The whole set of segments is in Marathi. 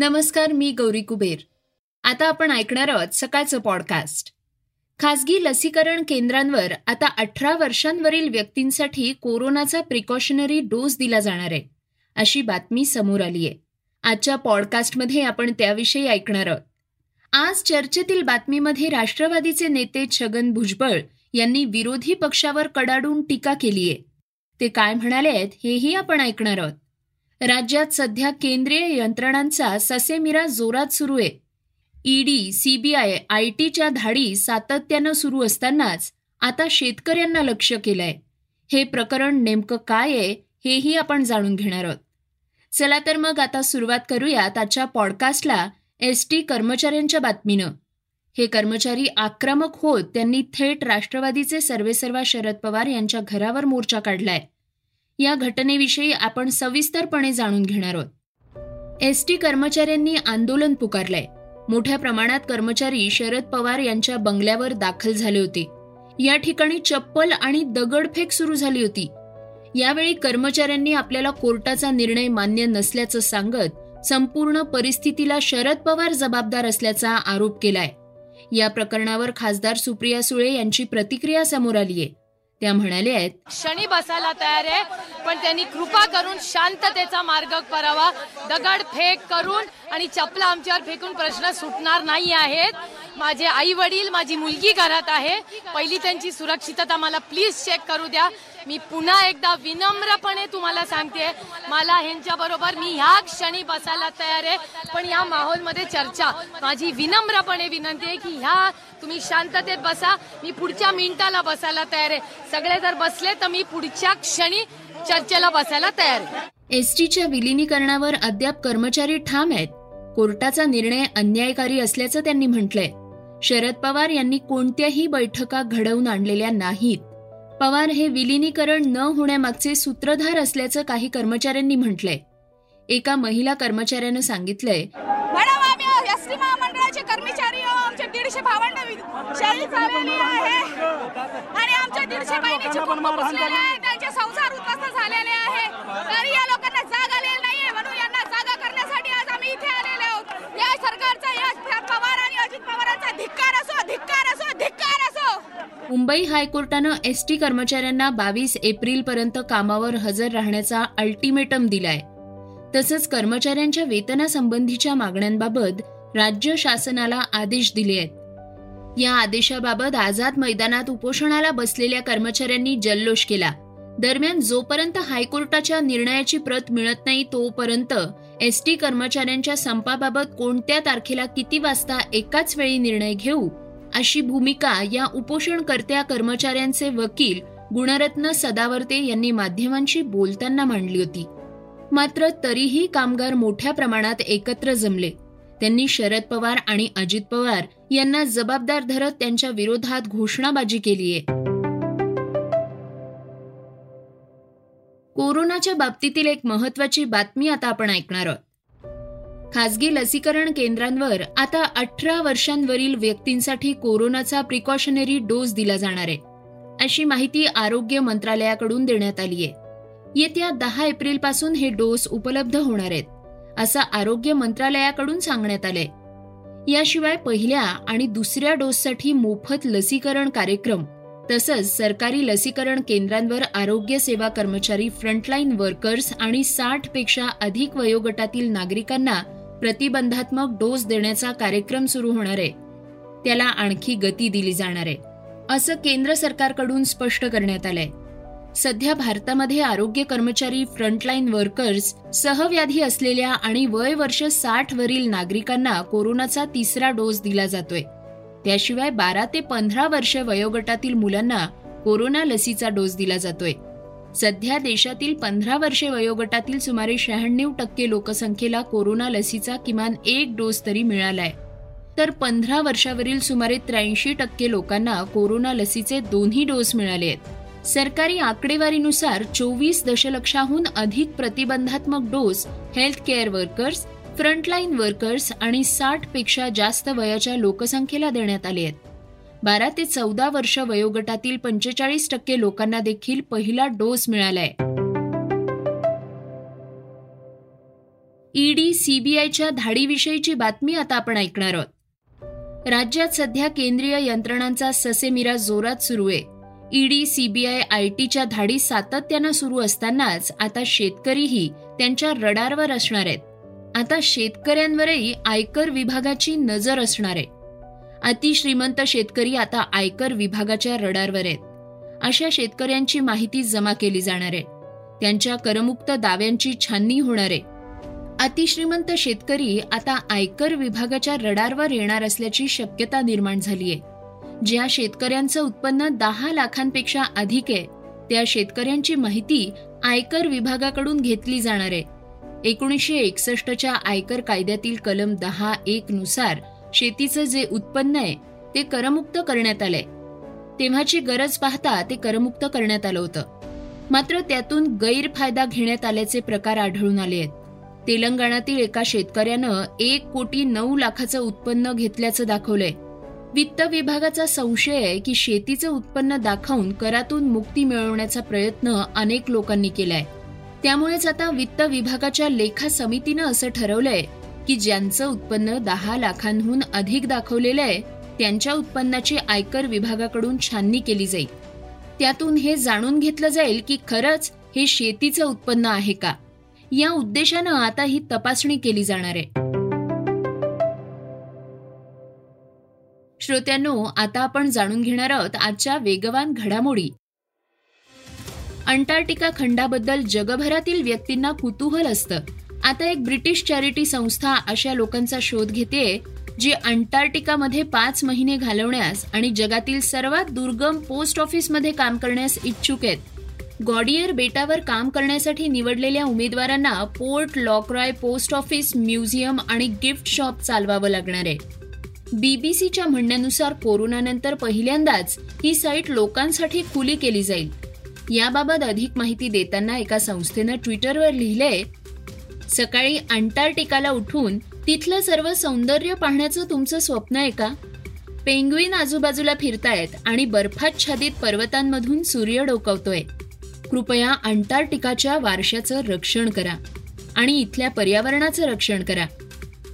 नमस्कार मी गौरी कुबेर. आता आपण ऐकणार आहोत सकाळचं पॉडकास्ट खासगी लसीकरण केंद्रांवर आता अठरा वर्षांवरील व्यक्तींसाठी कोरोनाचा प्रिकॉशनरी डोस दिला जाणार आहे अशी बातमी समोर आली आहे. आजच्या पॉडकास्टमध्ये आपण त्याविषयी ऐकणार आहोत. आज चर्चेतील बातमीमध्ये राष्ट्रवादीचे नेते छगन भुजबळ यांनी विरोधी पक्षावर कडाडून टीका केली आहे ते काय म्हणाले आहेत हेही आपण ऐकणार आहोत. राज्यात सध्या केंद्रीय यंत्रणांचा ससेमिरा जोरात सुरू आहे. ईडी सीबीआय आय टीच्या धाडी सातत्यानं सुरू असतानाच आता शेतकऱ्यांना लक्ष केलंय. हे प्रकरण नेमकं काय आहे हेही आपण जाणून घेणार आहोत. चला तर मग आता सुरुवात करूयात आजच्या पॉडकास्टला एस टी कर्मचाऱ्यांच्या बातमीनं. हे कर्मचारी आक्रमक होत त्यांनी थेट राष्ट्रवादीचे सर्वेसर्वा शरद पवार यांच्या घरावर मोर्चा काढलाय. या घटनेविषयी आपण सविस्तरपणे जाणून घेणार आहोत. एस टी कर्मचाऱ्यांनी आंदोलन पुकारलंय. मोठ्या प्रमाणात कर्मचारी शरद पवार यांच्या बंगल्यावर दाखल झाले होते. या ठिकाणी चप्पल आणि दगडफेक सुरू झाली होती. यावेळी कर्मचाऱ्यांनी आपल्याला कोर्टाचा निर्णय मान्य नसल्याचं सांगत संपूर्ण परिस्थितीला शरद पवार जबाबदार असल्याचा आरोप केलाय. या प्रकरणावर खासदार सुप्रिया सुळे यांची प्रतिक्रिया समोर आली आहे त्या म्हणाल्या आहेत शनी बसायला तयार आहे पण त्यांनी कृपा करून शांततेचा मार्ग करावा. दगड फेक करून आणि चपला आमच्यावर फेकून प्रश्न सुटणार नाही आहेत. माझे आई वडील माझी मुलगी घरात आहे. पहिली त्यांची सुरक्षितता मला प्लीज चेक करू द्या. मी पुन्हा एकदा विनम्रपणे तुम्हाला सांगते मला ह्यांच्या बरोबर मी ह्या क्षणी बसायला तयार आहे. पण या माहोलमध्ये चर्चा. माझी विनम्रपणे विनंती आहे की ह्या तुम्ही शांततेत बसा. मी पुढच्या मिनिटाला बसायला तयार आहे. सगळे जर बसले तर मी पुढच्या क्षणी चर्चेला बसायला तयार आहे. एसटीच्या विलिनीकरणावर अद्याप कर्मचारी ठाम आहेत. कोर्टाचा निर्णय अन्यायकारी असल्याचं त्यांनी म्हटलंय. शरद पवार यांनी कोणत्याही बैठका घडवून आणलेल्या नाहीत. पवार हे विलिनीकरण न होण्यामागचे सूत्रधार असल्याचं काही कर्मचाऱ्यांनी म्हटलंय. एका महिला कर्मचाऱ्यानं सांगितलंय महामंडळाचे कर्मचारी आमचे दीडशे भावंड शहीद झालेली आहे. आणि आमच्या दीडशे बहिणीचे कुटुंब आहे. त्यांचे संसार उद्ध्वस्त झालेले आहे. तरी या लोकांना जाग आलेली नाहीये. म्हणून यांना जागा करण्यासाठी आज आम्ही इथे आलेले आहोत. या सरकारचा या पवार आणि अजित पवार धिक्कार असो धिक्कार असो धिक्कार असो. मुंबई हायकोर्टानं एस टी कर्मचाऱ्यांना बावीस एप्रिल पर्यंत कामावर हजर राहण्याचा अल्टिमेटम दिलाय. तसंच कर्मचाऱ्यांच्या वेतनासंबंधीच्या मागण्यांबाबत राज्य शासनाला आदेश दिले आहेत. या आदेशाबाबत आझाद मैदानात उपोषणाला बसलेल्या कर्मचाऱ्यांनी जल्लोष केला. दरम्यान जोपर्यंत हायकोर्टाच्या निर्णयाची प्रत मिळत नाही तोपर्यंत एस टी कर्मचाऱ्यांच्या संपाबाबत कोणत्या तारखेला किती वाजता एकाच वेळी निर्णय घेऊ? अशी भूमिका या उपोषणकर्त्या कर्मचाऱ्यांचे वकील गुणरत्न सदावर्ते यांनी माध्यमांशी बोलताना मांडली होती. मात्र तरीही कामगार मोठ्या प्रमाणात एकत्र जमले. त्यांनी शरद पवार आणि अजित पवार यांना जबाबदार धरत त्यांच्या विरोधात घोषणाबाजी केलीय. कोरोनाच्या बाबतीतील एक महत्वाची बातमी आता आपण ऐकणार आहोत. खासगी लसीकरण केंद्रांवर आता अठरा वर्षांवरील व्यक्तींसाठी कोरोनाचा प्रिकॉशनरी डोस दिला जाणार आहे अशी माहिती आरोग्य मंत्रालयाकडून देण्यात आली आहे. येत्या दहा एप्रिलपासून हे डोस उपलब्ध होणार आहेत असं आरोग्य मंत्रालयाकडून सांगण्यात आलंय. याशिवाय पहिल्या आणि दुसऱ्या डोससाठी मोफत लसीकरण कार्यक्रम तसंच सरकारी लसीकरण केंद्रांवर आरोग्य सेवा कर्मचारी फ्रंटलाईन वर्कर्स आणि साठपेक्षा अधिक वयोगटातील नागरिकांना प्रतिबंधात्मक डोस देण्याचा कार्यक्रम सुरू होणार आहे. त्याला आणखी गती दिली जाणार आहे असं केंद्र सरकारकडून स्पष्ट करण्यात आलंय. सध्या भारतामध्ये आरोग्य कर्मचारी फ्रंटलाईन वर्कर्स सहव्याधी असलेल्या आणि वय वर्ष साठ वरील नागरिकांना कोरोनाचा तिसरा डोस दिला जातोय. त्याशिवाय बारा ते पंधरा वर्ष वयोगटातील मुलांना कोरोना लसीचा डोस दिला जातोय. सध्या देशातील पंधरा वर्षे वयोगटातील सुमारे शहाण्णव टक्के लोकसंख्येला कोरोना लसीचा किमान एक डोस तरी मिळालाय. तर पंधरा वर्षावरील सुमारे त्र्याऐंशी टक्के लोकांना कोरोना लसीचे दोन्ही डोस मिळाले आहेत. सरकारी आकडेवारीनुसार चोवीस दशलक्षाहून अधिक प्रतिबंधात्मक dose health care workers frontline workers आणि साठपेक्षा जास्त वयाच्या लोकसंख्येला देण्यात आले आहेत. बारा ते चौदा वर्ष वयोगटातील पंचेचाळीस टक्के लोकांना देखील पहिला डोस मिळालाय. ईडी सीबीआयच्या धाडीविषयीची बातमी आता आपण ऐकणार आहोत. राज्यात सध्या केंद्रीय यंत्रणांचा ससेमिरा जोरात सुरू आहे. ईडी सीबीआय आयटीच्या धाडी सातत्यानं सुरू असतानाच आता शेतकरीही त्यांच्या रडारवर असणार आहेत. आता शेतकऱ्यांवरही आयकर विभागाची नजर असणार आहे. अतिश्रीमंत शेतकरी आता आयकर विभागाच्या रडारवर आहेत. अशा शेतकऱ्यांची माहिती जमा केली जाणार आहे. त्यांच्या करमुक्त दाव्यांची छाननी होणार आहे. अतिश्रीमंत शेतकरी आता आयकर विभागाच्या रडारवर येणार असल्याची शक्यता निर्माण झालीय ज्या शेतकऱ्यांचं उत्पन्न दहा लाखांपेक्षा अधिक आहे त्या शेतकऱ्यांची माहिती आयकर विभागाकडून घेतली जाणार आहे. एकोणीसशे एकसष्टच्या आयकर कायद्यातील कलम दहा एक नुसार शेतीचं जे उत्पन्न आहे ते करमुक्त करण्यात आलंय. तेव्हाची गरज पाहता ते करमुक्त करण्यात आलं होतं. मात्र त्यातून गैरफायदा घेण्यात आल्याचे प्रकार आढळून आले आहेत. तेलंगणातील एका शेतकऱ्यानं एक कोटी नऊ लाखाचं उत्पन्न घेतल्याचं दाखवलंय. वित्त विभागाचा संशय आहे की शेतीचं उत्पन्न दाखवून करातून मुक्ती मिळवण्याचा प्रयत्न अनेक लोकांनी केलाय. त्यामुळेच आता वित्त विभागाच्या लेखा समितीनं असं ठरवलंय की ज्यांचं उत्पन्न दहा लाखांहून अधिक दाखवलेलं आहे त्यांच्या उत्पन्नाची आयकर विभागाकडून छाननी केली जाईल. त्यातून हे जाणून घेतलं जाईल की खरंच हे शेतीचं उत्पन्न आहे का? या उद्देशानं आता ही तपासणी केली जाणार आहे. श्रोत्यांनो आता आपण जाणून घेणार आहोत आजच्या वेगवान घडामोडी. अंटार्क्टिका खंडाबद्दल जगभरातील व्यक्तींना कुतूहल असतं. आता एक ब्रिटिश चॅरिटी संस्था अशा लोकांचा शोध घेते जी अंटार्क्टिकामध्ये पाच महिने घालवण्यास आणि जगातील सर्वात दुर्गम पोस्ट ऑफिसमध्ये काम करण्यास इच्छुक आहेत. गॉडियर बेटावर काम करण्यासाठी निवडलेल्या उमेदवारांना port Lockroy post office museum आणि गिफ्ट शॉप चालवावं लागणार आहे. बीबीसीच्या म्हणण्यानुसार कोरोनानंतर पहिल्यांदाच ही साईट लोकांसाठी खुली केली जाईल. याबाबत अधिक माहिती देताना एका संस्थेनं ट्विटरवर लिहिलंय सकाळी अंटार्क्टिकाला उठून तिथलं सर्व सौंदर्य पाहण्याचं तुमचं स्वप्न आहे का? पेंग्विन आजूबाजूला फिरतायत आणि बर्फाच्छादित पर्वतांमधून सूर्य डोकवतोय. कृपया अंटार्क्टिकाच्या वारशाचं रक्षण करा आणि इथल्या पर्यावरणाचं रक्षण करा.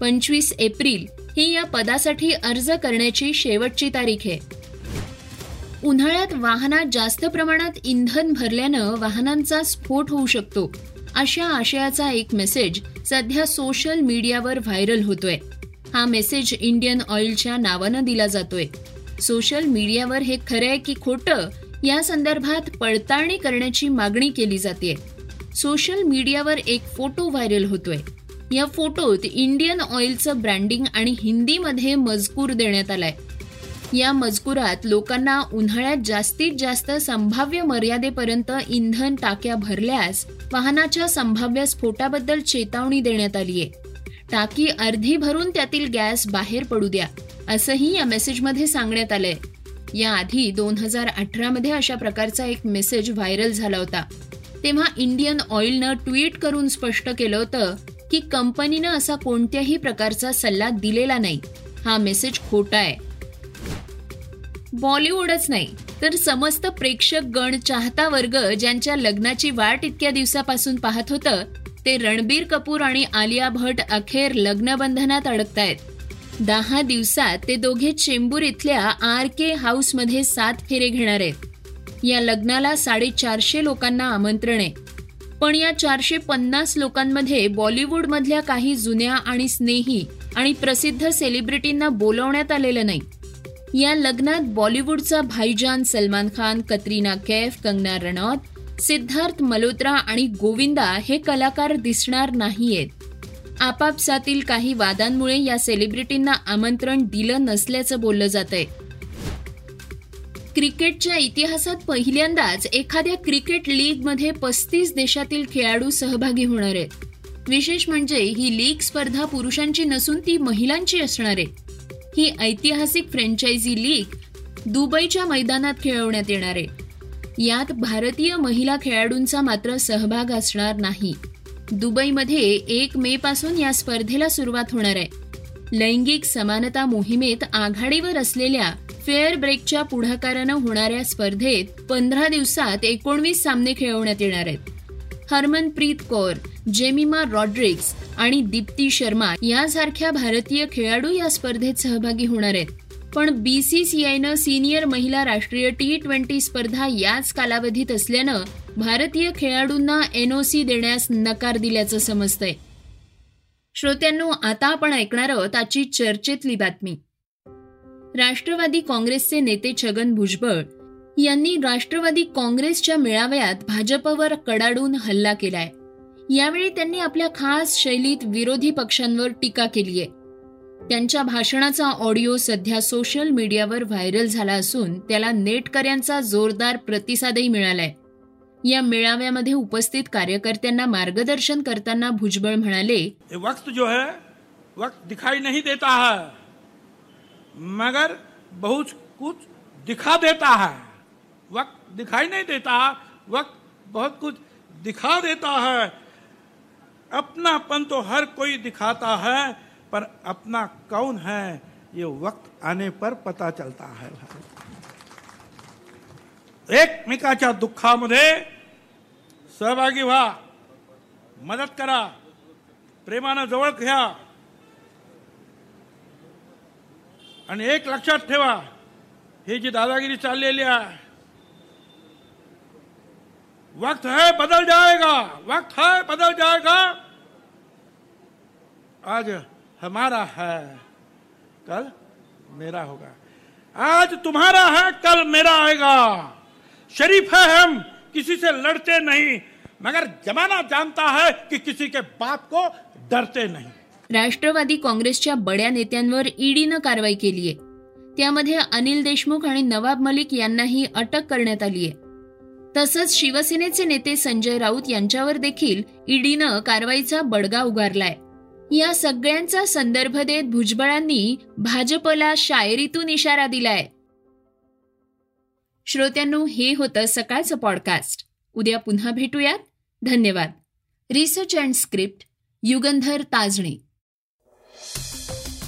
पंचवीस एप्रिल ही या पदासाठी अर्ज करण्याची शेवटची तारीख आहे. उन्हाळ्यात वाहनात जास्त प्रमाणात इंधन भरल्यानं वाहनांचा स्फोट होऊ शकतो. अशा आशयाचा एक मेसेज सध्या सोशल मीडियावर व्हायरल होतोय. हा मेसेज इंडियन ऑइलच्या नावानं दिला जातोय. सोशल मीडियावर हे खरंय की खोटं? या संदर्भात पडताळणी करण्याची मागणी केली जाते सोशल मीडियावर एक फोटो व्हायरल होतोय. या फोटोत इंडियन ऑइलचं ब्रँडिंग आणि हिंदीमध्ये मजकूर देण्यात आलाय. या मजकुरात लोकांना उन्हाळ्यात जास्तीत जास्त संभाव्य मर्यादेपर्यंत इंधन टाक्या भरल्यास वाहनाच्या संभाव्य स्फोटाबद्दल चेतावणी देण्यात आली आहे. टाकी अर्धी भरून त्यातील गॅस बाहेर पडू द्या असंही या मेसेजमध्ये सांगण्यात आलंय. याआधी दोन हजार अठरामध्ये अशा प्रकारचा एक मेसेज व्हायरल झाला होता. तेव्हा इंडियन ऑइलनं ट्विट करून स्पष्ट केलं होतं की कंपनीनं असा कोणत्याही प्रकारचा सल्ला दिलेला नाही. हा मेसेज खोटा आहे. बॉलिवूडच नाही तर समस्त प्रेक्षक गण चाहता वर्ग ज्यांच्या लग्नाची वाट इतक्या दिवसापासून पाहत होतं ते रणबीर कपूर आणि आलिया भट अखेर लग्नबंधनात अडकतायत. दहा दिवसात ते दोघे चेंबूर इथल्या आर के हाऊसमध्ये सात फेरे घेणार आहेत. या लग्नाला साडेचारशे लोकांना आमंत्रण आहे. पण या चारशे पन्नास लोकांमध्ये बॉलिवूडमधल्या काही जुन्या आणि स्नेही आणि प्रसिद्ध सेलिब्रिटींना बोलवण्यात आलेलं नाही. या लग्नात बॉलिवूडचा भाईजान सलमान खान कतरीना कैफ कंगना रनौत सिद्धार्थ मल्होत्रा आणि गोविंदा हे कलाकार दिसणार नाहीयेत. आपापसातील काही वादांमुळे या सेलिब्रिटींना आमंत्रण दिलं नसल्याचं बोललं जात आहे क्रिकेटच्या इतिहासात पहिल्यांदाच एखाद्या क्रिकेट लीगमध्ये पस्तीस देशातील खेळाडू सहभागी होणार आहेत. विशेष म्हणजे ही लीग स्पर्धा पुरुषांची नसून ती महिलांची असणार आहे. ही ऐतिहासिक फ्रँचायझी लीग दुबईच्या मैदानात खेळवण्यात येणार आहे. यात भारतीय महिला खेळाडूंचा मात्र सहभाग असणार नाही. दुबईमध्ये एक मे पासून या स्पर्धेला सुरुवात होणार आहे. लैंगिक समानता मोहिमेत आघाडीवर असलेल्या फेअर ब्रेकच्या पुढाकारानं होणाऱ्या स्पर्धेत पंधरा दिवसात एकोणवीस सामने खेळवण्यात येणार आहेत. हरमनप्रीत कौर जेमिमा रॉड्रिक्स आणि दीप्ती शर्मा यासारख्या भारतीय खेळाडू या स्पर्धेत सहभागी होणार आहेत. पण बीसीसीआयनं सिनियर महिला राष्ट्रीय टी ट्वेंटी स्पर्धा याच कालावधीत असल्यानं भारतीय खेळाडूंना एनओसी देण्यास नकार दिल्याचं समजतंय. श्रोत्यांनो आता आपण ऐकणार आहोत आजची चर्चेतली बातमी. राष्ट्रवादी काँग्रेसचे नेते छगन भुजबळ यांनी राष्ट्रवादी काँग्रेसच्या मेळाव्यात भाजपवर कडाडून हल्ला केलाय. यावेळी त्यांनी आपल्या खास शैलीत विरोधी पक्षांवर टीका केली आहे. त्यांच्या भाषणाचा ऑडिओ सध्या सोशल मीडियावर व्हायरल झाला असून त्याला नेटकऱ्यांचा जोरदार प्रतिसादही मिळालाय. या मेळाव्यामध्ये उपस्थित कार्यकर्त्यांना मार्गदर्शन करताना भुजबळ म्हणाले वक्त जो है वक्त दिखाई नहीं देता है मगर बहुत कुछ दिखा देता है। वक्त दिखाई नहीं देता वक्त बहुत कुछ दिखा देता है। अपनापन तो हर कोई दिखाता है पर अपना कौन है ये वक्त आने पर पता चलता है। एकमेकाच्या दुःखामध्ये सहभागी व्हा मदत करा प्रेमानं जवळ घ्या आणि एक लक्षात ठेवा ही जी दादागिरी चाललेली आहे वक्त है, बदल जाएगा। वक्त है, बदल जाएगा। आज हमारा है, कल मेरा होगा। आज तुम्हारा है, कल मेरा आएगा। शरीफ है हम, किसी से लड़ते नहीं। मगर जमाना जानता है कि किसी के बात को डरते नहीं। राष्ट्रवादी काँग्रेसच्या बड्या नेत्यांवर ईडीनं कारवाई केली आहे त्यामध्ये अनिल देशमुख आणि नवाब मलिक यांनाही अटक करण्यात आली आहे तसंच शिवसेनेचे नेते संजय राऊत यांच्यावर देखील ईडीनं कारवाईचा बडगा उगारलाय. या सगळ्यांचा संदर्भ देत भुजबळांनी भाजपला शायरीतून इशारा दिलाय. श्रोत्यांनो हे होतं सकाळचं पॉडकास्ट उद्या पुन्हा भेटूयात. धन्यवाद. Research and script Yugandhar Tajane.